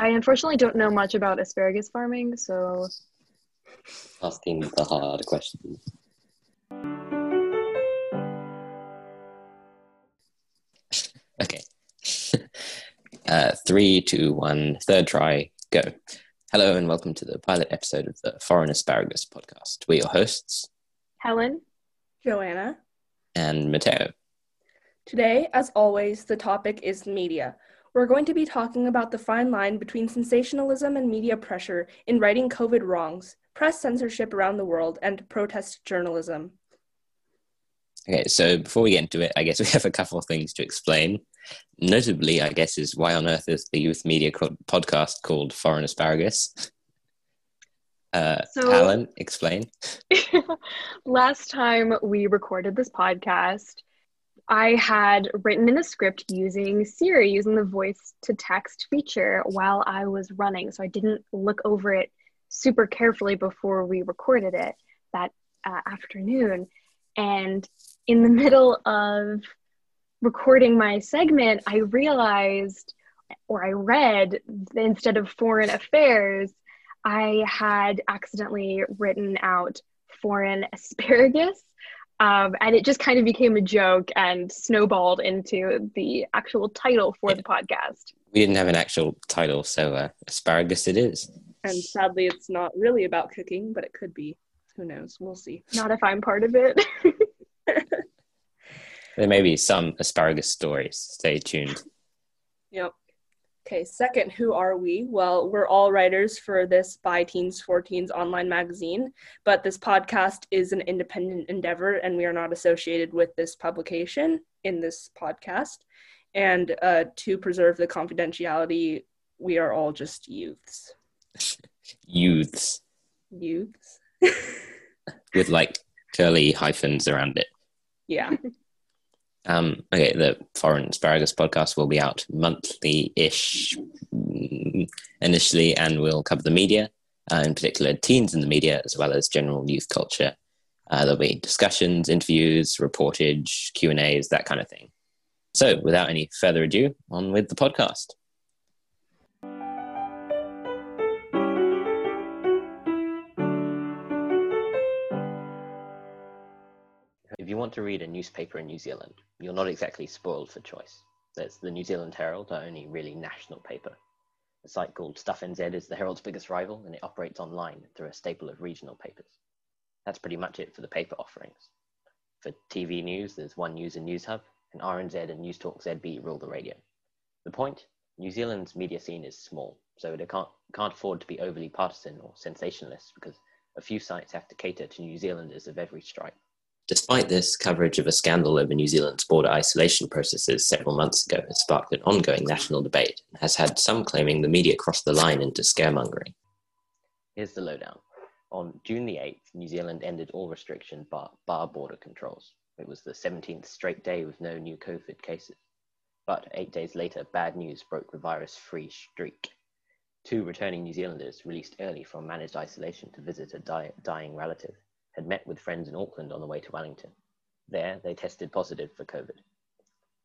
I unfortunately don't know much about asparagus farming, so Asking the hard questions. okay. uh, three, two, one, third try, go. Hello and welcome to the pilot episode of the Foreign Asparagus podcast. We're your hosts Helen, Joanna. and Mateo. Today, as always, the topic is media. We're going to be talking about the fine line between sensationalism and media pressure in righting COVID wrongs, press censorship around the world, and protest journalism. Okay, so before we get into it, I guess we have a couple of things to explain. Notably, I guess, is why on earth is the youth media co- podcast called Foreign Asparagus? Uh, So- Alan, explain. last time we recorded this podcast, I had written in a script using Siri, using the voice to text feature while I was running. So I didn't look over it super carefully before we recorded it that uh, afternoon. And in the middle of recording my segment, I realized or I read instead of foreign affairs, I had accidentally written out foreign asparagus. Um, and it just kind of became a joke and snowballed into the actual title for the podcast. We didn't have an actual title, so uh, asparagus it is. And sadly, it's not really about cooking, but it could be. Who knows? We'll see. Not if I'm part of it. There may be some asparagus stories. Stay tuned. Yep. Okay, second, who are we? Well, we're all writers for this By Teens for Teens online magazine, but this podcast is an independent endeavor and we are not associated with this publication in this podcast. And uh, to preserve the confidentiality, we are all just youths. Youths Youths? with like curly hyphens around it. yeah. Um, okay, the Foreign Asparagus podcast will be out monthly ish initially, and we'll cover the media, uh, in particular teens in the media, as well as general youth culture. Uh, there'll be discussions, interviews, reportage, Q and A's, that kind of thing. So, without any further ado, on with the podcast. If you want to read a newspaper in New Zealand, you're not exactly spoiled for choice. There's the New Zealand Herald, our only really national paper. A site called Stuff NZ is the Herald's biggest rival, and it operates online through a staple of regional papers. That's pretty much it for the paper offerings. For TV news, there's One News and Newshub, and RNZ and Newstalk ZB rule the radio. The point? New Zealand's media scene is small, so it can't, can't afford to be overly partisan or sensationalist because a few sites have to cater to New Zealanders of every stripe. Despite this, coverage of a scandal over New Zealand's border isolation processes several months ago has sparked an ongoing national debate and has had some claiming the media crossed the line into scaremongering. Here's the lowdown. On June the 8th, New Zealand ended all restriction bar, bar border controls. It was the 17th straight day with no new COVID cases. But eight days later, bad news broke the virus free streak. Two returning New Zealanders, released early from managed isolation to visit a di- dying relative, had met with friends in Auckland on the way to Wellington. There, they tested positive for COVID.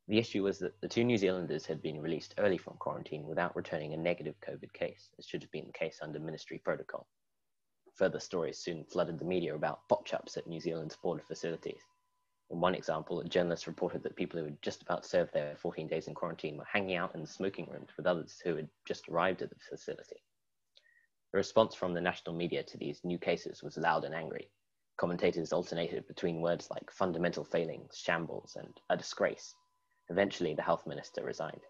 The issue was that the two New Zealanders had been released early from quarantine without returning a negative COVID case, as should have been the case under ministry protocol. Further stories soon flooded the media about botch ups at New Zealand's border facilities. In one example, a journalist reported that people who had just about served their 14 days in quarantine were hanging out in the smoking rooms with others who had just arrived at the facility. The response from the national media to these new cases was loud and angry. Commentators alternated between words like fundamental failings, shambles, and a disgrace. Eventually, the health minister resigned.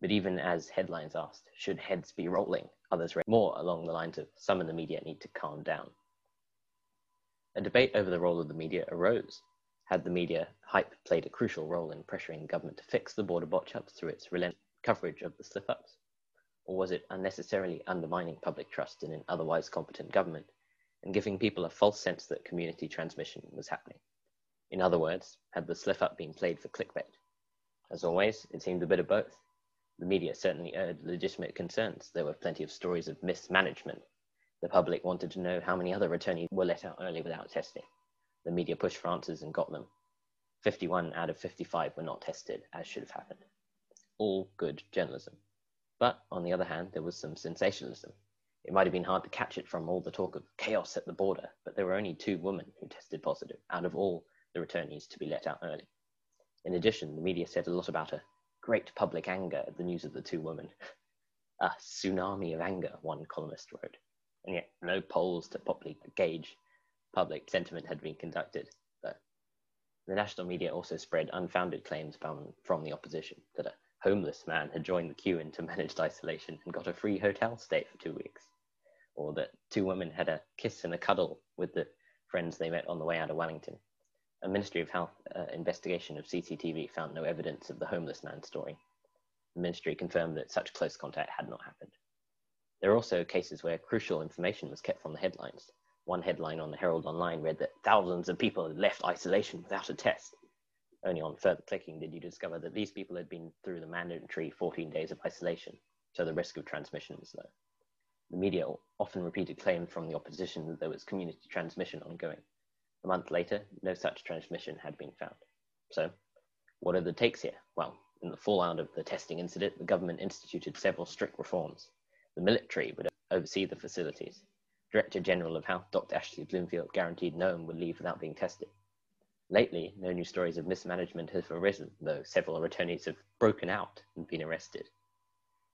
But even as headlines asked, should heads be rolling, others read more along the lines of some in the media need to calm down. A debate over the role of the media arose. Had the media hype played a crucial role in pressuring government to fix the border botch ups through its relentless coverage of the slip ups? Or was it unnecessarily undermining public trust in an otherwise competent government and giving people a false sense that community transmission was happening? In other words, had the slip up been played for clickbait? As always, it seemed a bit of both. The media certainly aired legitimate concerns. There were plenty of stories of mismanagement. The public wanted to know how many other returnees were let out early without testing. The media pushed for answers and got them. 51 out of 55 were not tested, as should have happened. All good journalism. But on the other hand, there was some sensationalism. It might have been hard to catch it from all the talk of chaos at the border, but there were only two women who tested positive out of all the returnees to be let out early. In addition, the media said a lot about a great public anger at the news of the two women. a tsunami of anger, one columnist wrote. And yet, no polls to properly gauge public sentiment had been conducted. Though. The national media also spread unfounded claims from the opposition that a homeless man had joined the queue into managed isolation and got a free hotel stay for two weeks, or that two women had a kiss and a cuddle with the friends they met on the way out of Wellington. A Ministry of Health uh, investigation of CCTV found no evidence of the homeless man's story. The ministry confirmed that such close contact had not happened. There are also cases where crucial information was kept from the headlines. One headline on the Herald Online read that thousands of people had left isolation without a test. Only on further clicking did you discover that these people had been through the mandatory 14 days of isolation, so the risk of transmission was low. The media often repeated claims from the opposition that there was community transmission ongoing. A month later, no such transmission had been found. So, what are the takes here? Well, in the fallout of the testing incident, the government instituted several strict reforms. The military would oversee the facilities. Director General of Health, Dr. Ashley Bloomfield, guaranteed no one would leave without being tested. Lately, no new stories of mismanagement have arisen, though several returnees have broken out and been arrested.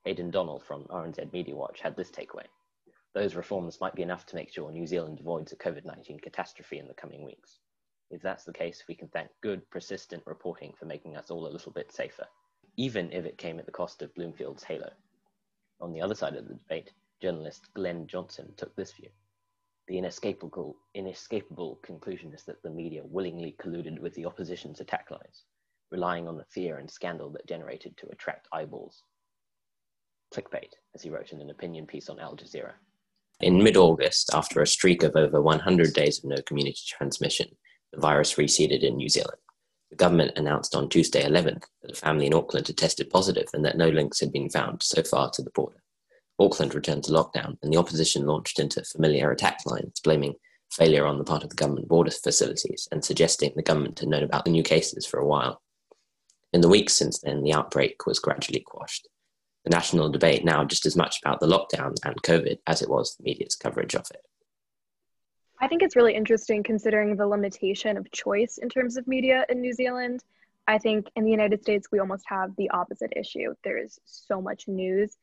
Hayden Donnell from RNZ Media Watch had this takeaway. Those reforms might be enough to make sure New Zealand avoids a COVID 19 catastrophe in the coming weeks. If that's the case, we can thank good, persistent reporting for making us all a little bit safer, even if it came at the cost of Bloomfield's halo. On the other side of the debate, journalist Glenn Johnson took this view. The inescapable, inescapable conclusion is that the media willingly colluded with the opposition's attack lines, relying on the fear and scandal that generated to attract eyeballs. Clickbait, as he wrote in an opinion piece on Al Jazeera. In mid August, after a streak of over 100 days of no community transmission, the virus receded in New Zealand. The government announced on Tuesday 11th that a family in Auckland had tested positive and that no links had been found so far to the border. Auckland returned to lockdown, and the opposition launched into familiar attack lines, blaming failure on the part of the government border facilities and suggesting the government had known about the new cases for a while. In the weeks since then, the outbreak was gradually quashed the national debate now just as much about the lockdown and COVID as it was the media's coverage of it. I think it's really interesting considering the limitation of choice in terms of media in New Zealand. I think in the United States, we almost have the opposite issue. There is so much news.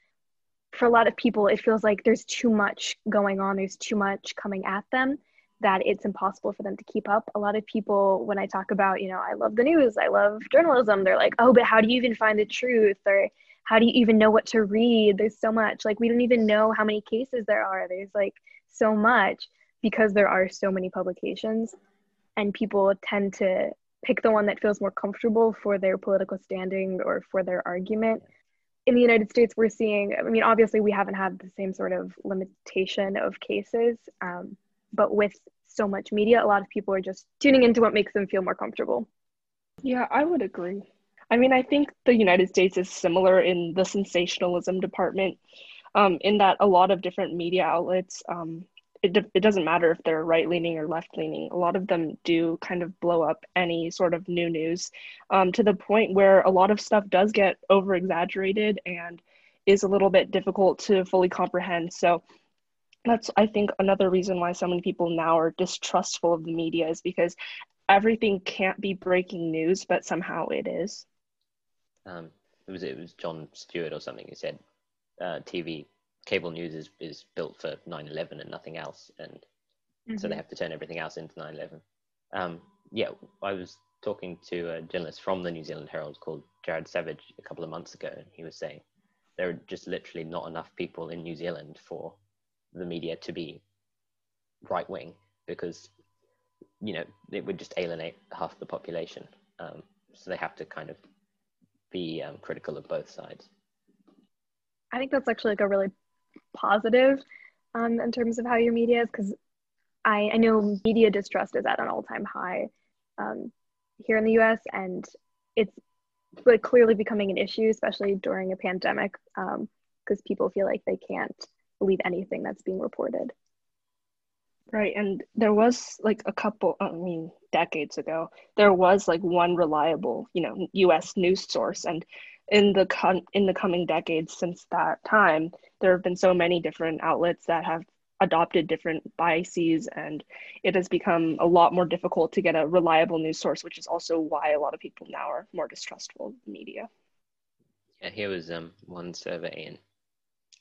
For a lot of people, it feels like there's too much going on, there's too much coming at them that it's impossible for them to keep up. A lot of people, when I talk about, you know, I love the news, I love journalism, they're like, oh, but how do you even find the truth? Or how do you even know what to read there's so much like we don't even know how many cases there are there's like so much because there are so many publications and people tend to pick the one that feels more comfortable for their political standing or for their argument in the united states we're seeing i mean obviously we haven't had the same sort of limitation of cases um, but with so much media a lot of people are just tuning into what makes them feel more comfortable. Yeah i would agree. I mean, I think the United States is similar in the sensationalism department, um, in that a lot of different media outlets, um, it, it doesn't matter if they're right leaning or left leaning, a lot of them do kind of blow up any sort of new news um, to the point where a lot of stuff does get over exaggerated and is a little bit difficult to fully comprehend. So, that's i think another reason why so many people now are distrustful of the media is because everything can't be breaking news but somehow it is um, it was it was Jon Stewart or something who said uh, TV cable news is, is built for 9/11 and nothing else, and mm-hmm. so they mm-hmm. have to turn everything else into 9/11. Um, yeah, I was talking to a journalist from the New Zealand Herald called Jared Savage a couple of months ago, and he was saying there are just literally not enough people in New Zealand for the media to be right wing because you know it would just alienate half the population. Um, so they have to kind of be um, critical of both sides. I think that's actually like a really positive um, in terms of how your media is because I, I know media distrust is at an all-time high um, here in the US and it's like clearly becoming an issue, especially during a pandemic because um, people feel like they can't believe anything that's being reported. Right. And there was like a couple, I mean, decades ago, there was like one reliable, you know, US news source. And in the con- in the coming decades since that time, there have been so many different outlets that have adopted different biases and it has become a lot more difficult to get a reliable news source which is also why a lot of people now are more distrustful of the media. Yeah here was um, one survey in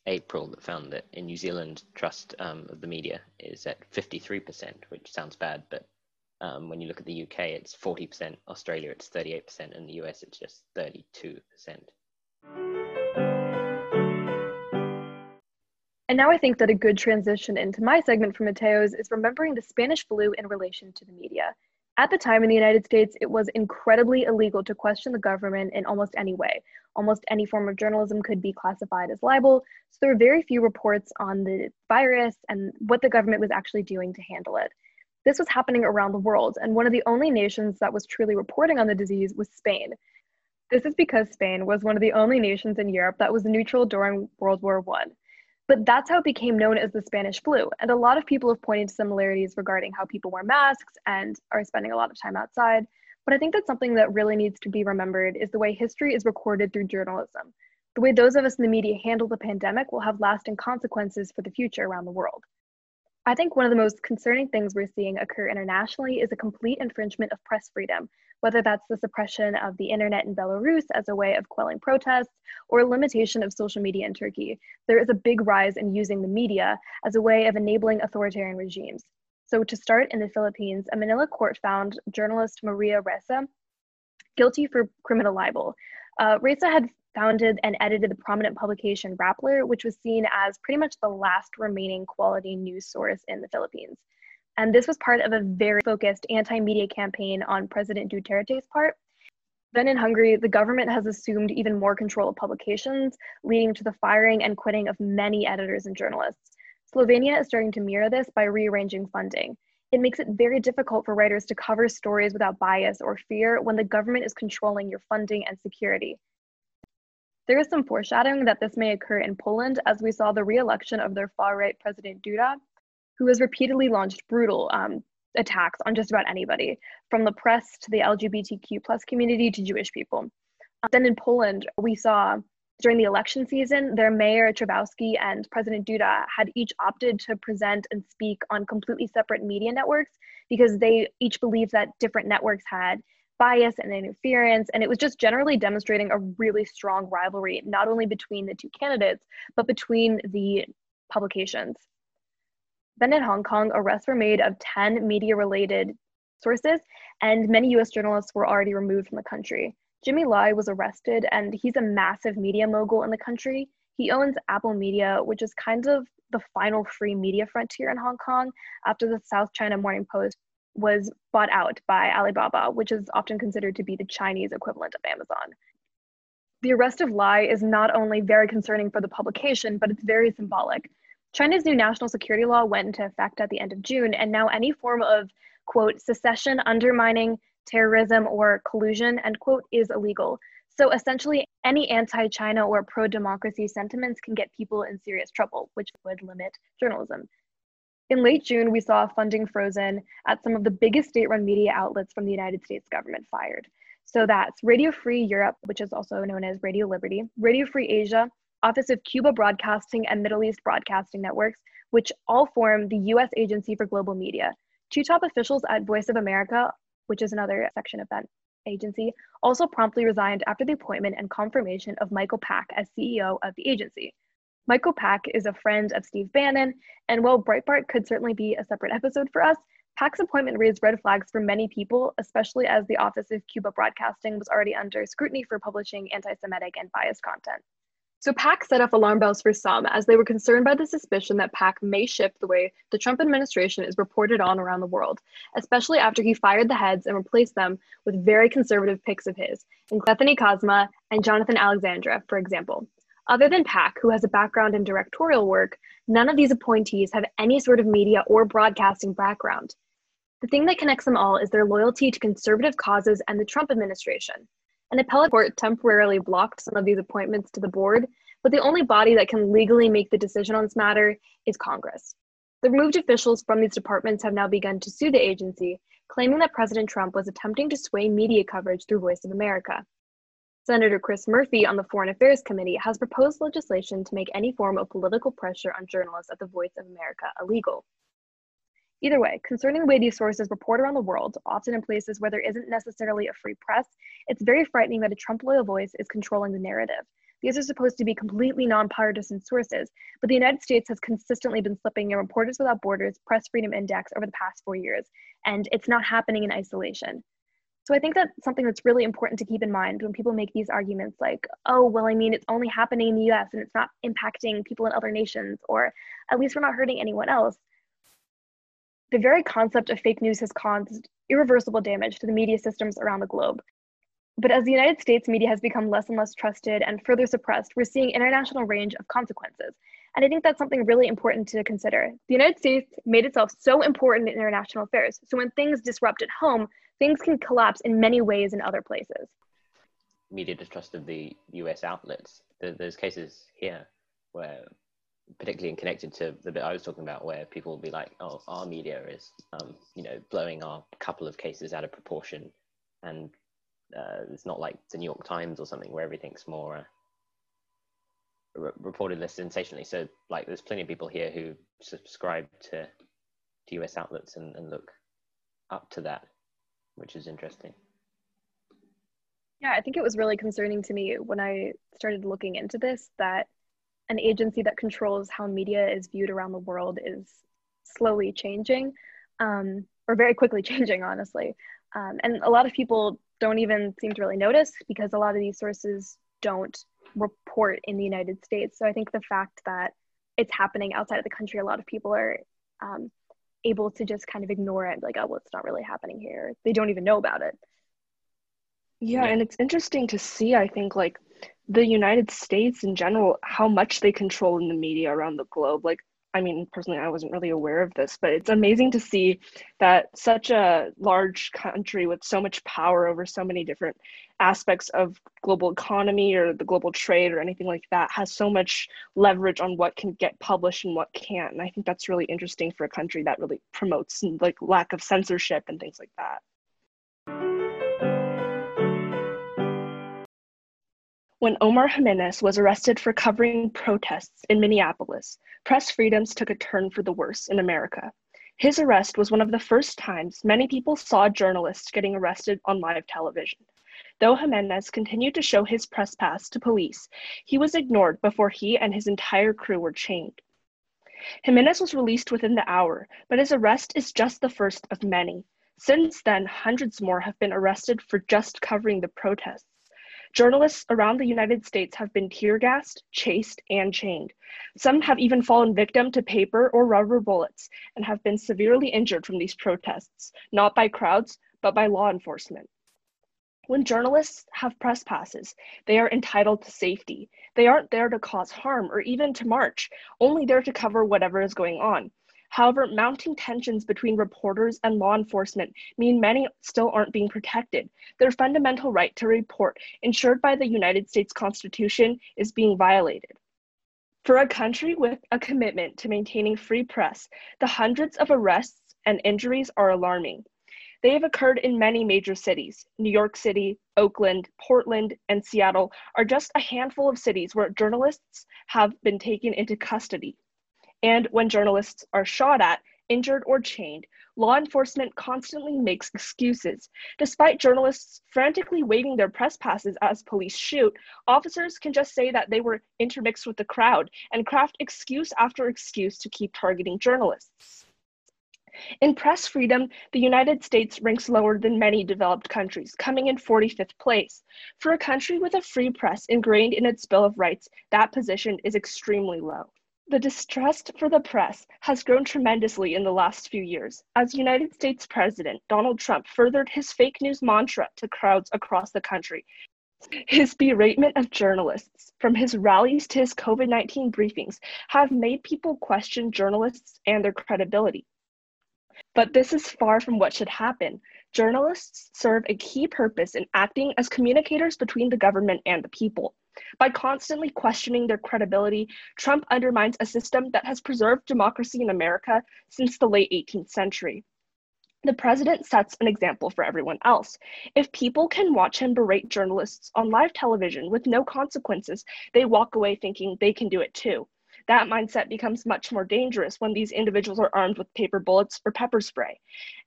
april that found that in new zealand trust um, of the media is at 53% which sounds bad but um, when you look at the uk it's 40% australia it's 38% and the us it's just 32% And now I think that a good transition into my segment for Mateo's is remembering the Spanish flu in relation to the media. At the time in the United States, it was incredibly illegal to question the government in almost any way. Almost any form of journalism could be classified as libel, so there were very few reports on the virus and what the government was actually doing to handle it. This was happening around the world, and one of the only nations that was truly reporting on the disease was Spain. This is because Spain was one of the only nations in Europe that was neutral during World War I. But that's how it became known as the Spanish flu. And a lot of people have pointed to similarities regarding how people wear masks and are spending a lot of time outside. But I think that something that really needs to be remembered is the way history is recorded through journalism. The way those of us in the media handle the pandemic will have lasting consequences for the future around the world. I think one of the most concerning things we're seeing occur internationally is a complete infringement of press freedom, whether that's the suppression of the internet in Belarus as a way of quelling protests or limitation of social media in Turkey. There is a big rise in using the media as a way of enabling authoritarian regimes. So, to start in the Philippines, a Manila court found journalist Maria Ressa guilty for criminal libel. Uh, Ressa had founded and edited the prominent publication Rappler, which was seen as pretty much the last remaining quality news source in the Philippines. And this was part of a very focused anti media campaign on President Duterte's part. Then in Hungary, the government has assumed even more control of publications, leading to the firing and quitting of many editors and journalists. Slovenia is starting to mirror this by rearranging funding. It makes it very difficult for writers to cover stories without bias or fear when the government is controlling your funding and security. There is some foreshadowing that this may occur in Poland as we saw the re-election of their far-right President Duda, who has repeatedly launched brutal um, attacks on just about anybody, from the press to the LGBTQ plus community to Jewish people. Um, then in Poland, we saw during the election season, their mayor Trzaskowski and President Duda had each opted to present and speak on completely separate media networks because they each believed that different networks had bias and interference. And it was just generally demonstrating a really strong rivalry, not only between the two candidates, but between the publications. Then in Hong Kong, arrests were made of 10 media related sources, and many US journalists were already removed from the country. Jimmy Lai was arrested, and he's a massive media mogul in the country. He owns Apple Media, which is kind of the final free media frontier in Hong Kong after the South China Morning Post was bought out by Alibaba, which is often considered to be the Chinese equivalent of Amazon. The arrest of Lai is not only very concerning for the publication, but it's very symbolic. China's new national security law went into effect at the end of June, and now any form of, quote, secession, undermining, terrorism, or collusion, end quote, is illegal. So essentially, any anti China or pro democracy sentiments can get people in serious trouble, which would limit journalism. In late June, we saw funding frozen at some of the biggest state run media outlets from the United States government fired. So that's Radio Free Europe, which is also known as Radio Liberty, Radio Free Asia, Office of Cuba Broadcasting, and Middle East Broadcasting Networks, which all form the US Agency for Global Media. Two top officials at Voice of America, which is another section of that agency, also promptly resigned after the appointment and confirmation of Michael Pack as CEO of the agency. Michael Pack is a friend of Steve Bannon, and while Breitbart could certainly be a separate episode for us, Pack's appointment raised red flags for many people, especially as the Office of Cuba Broadcasting was already under scrutiny for publishing anti Semitic and biased content. So Pack set off alarm bells for some as they were concerned by the suspicion that Pack may shift the way the Trump administration is reported on around the world, especially after he fired the heads and replaced them with very conservative picks of his, including Bethany Kozma and Jonathan Alexandre, for example. Other than Pack, who has a background in directorial work, none of these appointees have any sort of media or broadcasting background. The thing that connects them all is their loyalty to conservative causes and the Trump administration. An appellate court temporarily blocked some of these appointments to the board, but the only body that can legally make the decision on this matter is Congress. The removed officials from these departments have now begun to sue the agency, claiming that President Trump was attempting to sway media coverage through Voice of America. Senator Chris Murphy on the Foreign Affairs Committee has proposed legislation to make any form of political pressure on journalists at the Voice of America illegal. Either way, concerning the way these sources report around the world, often in places where there isn't necessarily a free press, it's very frightening that a Trump loyal voice is controlling the narrative. These are supposed to be completely nonpartisan sources, but the United States has consistently been slipping in Reporters Without Borders Press Freedom Index over the past four years, and it's not happening in isolation. So I think that's something that's really important to keep in mind when people make these arguments like, oh, well, I mean, it's only happening in the US and it's not impacting people in other nations, or at least we're not hurting anyone else. The very concept of fake news has caused irreversible damage to the media systems around the globe. But as the United States media has become less and less trusted and further suppressed, we're seeing international range of consequences. And I think that's something really important to consider. The United States made itself so important in international affairs. So when things disrupt at home, things can collapse in many ways in other places. Media distrust of the US outlets. There's cases here where, particularly in connected to the bit I was talking about, where people will be like, oh, our media is, um, you know, blowing our couple of cases out of proportion. And uh, it's not like the New York Times or something where everything's more uh, re- reported less sensationally. So, like, there's plenty of people here who subscribe to, to US outlets and, and look up to that which is interesting. Yeah, I think it was really concerning to me when I started looking into this that an agency that controls how media is viewed around the world is slowly changing, um, or very quickly changing, honestly. Um, and a lot of people don't even seem to really notice because a lot of these sources don't report in the United States. So I think the fact that it's happening outside of the country, a lot of people are um, able to just kind of ignore it like oh well it's not really happening here. They don't even know about it. Yeah, yeah. and it's interesting to see i think like the united states in general how much they control in the media around the globe. Like I mean, personally, I wasn't really aware of this, but it's amazing to see that such a large country with so much power over so many different aspects of global economy or the global trade or anything like that has so much leverage on what can get published and what can't. And I think that's really interesting for a country that really promotes like lack of censorship and things like that. When Omar Jimenez was arrested for covering protests in Minneapolis, press freedoms took a turn for the worse in America. His arrest was one of the first times many people saw journalists getting arrested on live television. Though Jimenez continued to show his press pass to police, he was ignored before he and his entire crew were chained. Jimenez was released within the hour, but his arrest is just the first of many. Since then, hundreds more have been arrested for just covering the protests. Journalists around the United States have been tear gassed, chased, and chained. Some have even fallen victim to paper or rubber bullets and have been severely injured from these protests, not by crowds, but by law enforcement. When journalists have press passes, they are entitled to safety. They aren't there to cause harm or even to march, only there to cover whatever is going on. However, mounting tensions between reporters and law enforcement mean many still aren't being protected. Their fundamental right to report, ensured by the United States Constitution, is being violated. For a country with a commitment to maintaining free press, the hundreds of arrests and injuries are alarming. They have occurred in many major cities. New York City, Oakland, Portland, and Seattle are just a handful of cities where journalists have been taken into custody and when journalists are shot at, injured, or chained, law enforcement constantly makes excuses. Despite journalists frantically waving their press passes as police shoot, officers can just say that they were intermixed with the crowd and craft excuse after excuse to keep targeting journalists. In press freedom, the United States ranks lower than many developed countries, coming in 45th place. For a country with a free press ingrained in its Bill of Rights, that position is extremely low. The distrust for the press has grown tremendously in the last few years as United States President Donald Trump furthered his fake news mantra to crowds across the country. His beratement of journalists, from his rallies to his COVID 19 briefings, have made people question journalists and their credibility. But this is far from what should happen. Journalists serve a key purpose in acting as communicators between the government and the people. By constantly questioning their credibility, Trump undermines a system that has preserved democracy in America since the late 18th century. The president sets an example for everyone else. If people can watch him berate journalists on live television with no consequences, they walk away thinking they can do it too. That mindset becomes much more dangerous when these individuals are armed with paper bullets or pepper spray.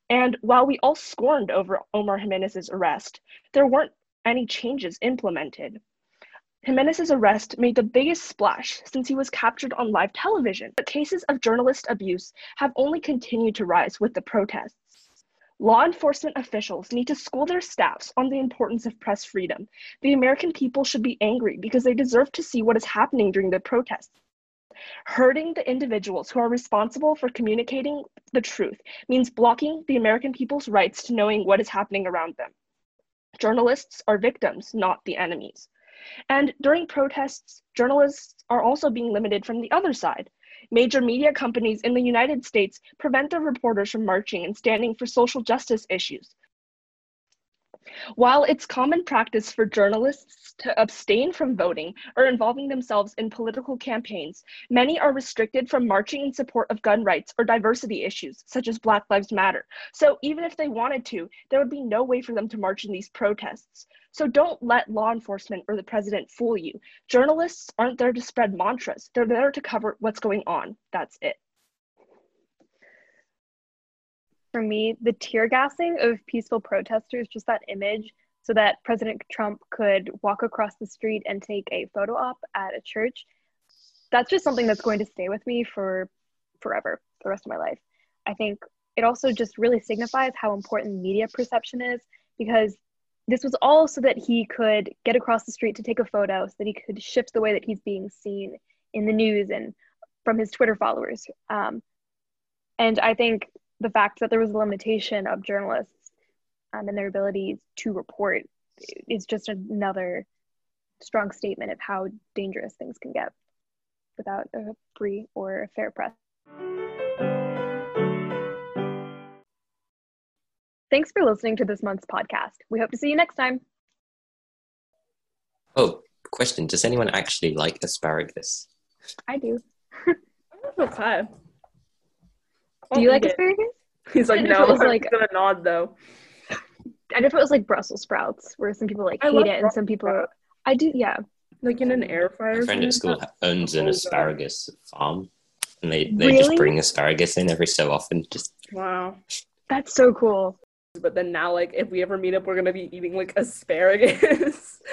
And while we all scorned over Omar Jimenez's arrest, there weren't any changes implemented. Jimenez's arrest made the biggest splash since he was captured on live television. But cases of journalist abuse have only continued to rise with the protests. Law enforcement officials need to school their staffs on the importance of press freedom. The American people should be angry because they deserve to see what is happening during the protests. Hurting the individuals who are responsible for communicating the truth means blocking the American people's rights to knowing what is happening around them. Journalists are victims, not the enemies. And during protests, journalists are also being limited from the other side. Major media companies in the United States prevent their reporters from marching and standing for social justice issues. While it's common practice for journalists to abstain from voting or involving themselves in political campaigns, many are restricted from marching in support of gun rights or diversity issues, such as Black Lives Matter. So even if they wanted to, there would be no way for them to march in these protests. So don't let law enforcement or the president fool you. Journalists aren't there to spread mantras, they're there to cover what's going on. That's it. For me, the tear gassing of peaceful protesters, just that image, so that President Trump could walk across the street and take a photo op at a church, that's just something that's going to stay with me for forever, the rest of my life. I think it also just really signifies how important media perception is because this was all so that he could get across the street to take a photo so that he could shift the way that he's being seen in the news and from his Twitter followers. Um, and I think the fact that there was a limitation of journalists um, and their abilities to report is just another strong statement of how dangerous things can get without a free or a fair press. Thanks for listening to this month's podcast. We hope to see you next time. Oh, question Does anyone actually like asparagus? I do. okay. Do you oh, like asparagus? He's like, no, it was I'm like- gonna nod though. And if it was like Brussels sprouts, where some people like I hate love it and some people, sprouts. I do, yeah. Like in an air fryer. My friend at school owns an Oh, asparagus farm, and they, they just bring asparagus in every so often. Just. Wow. That's so cool. But then now, like, if we ever meet up, we're gonna be eating like asparagus.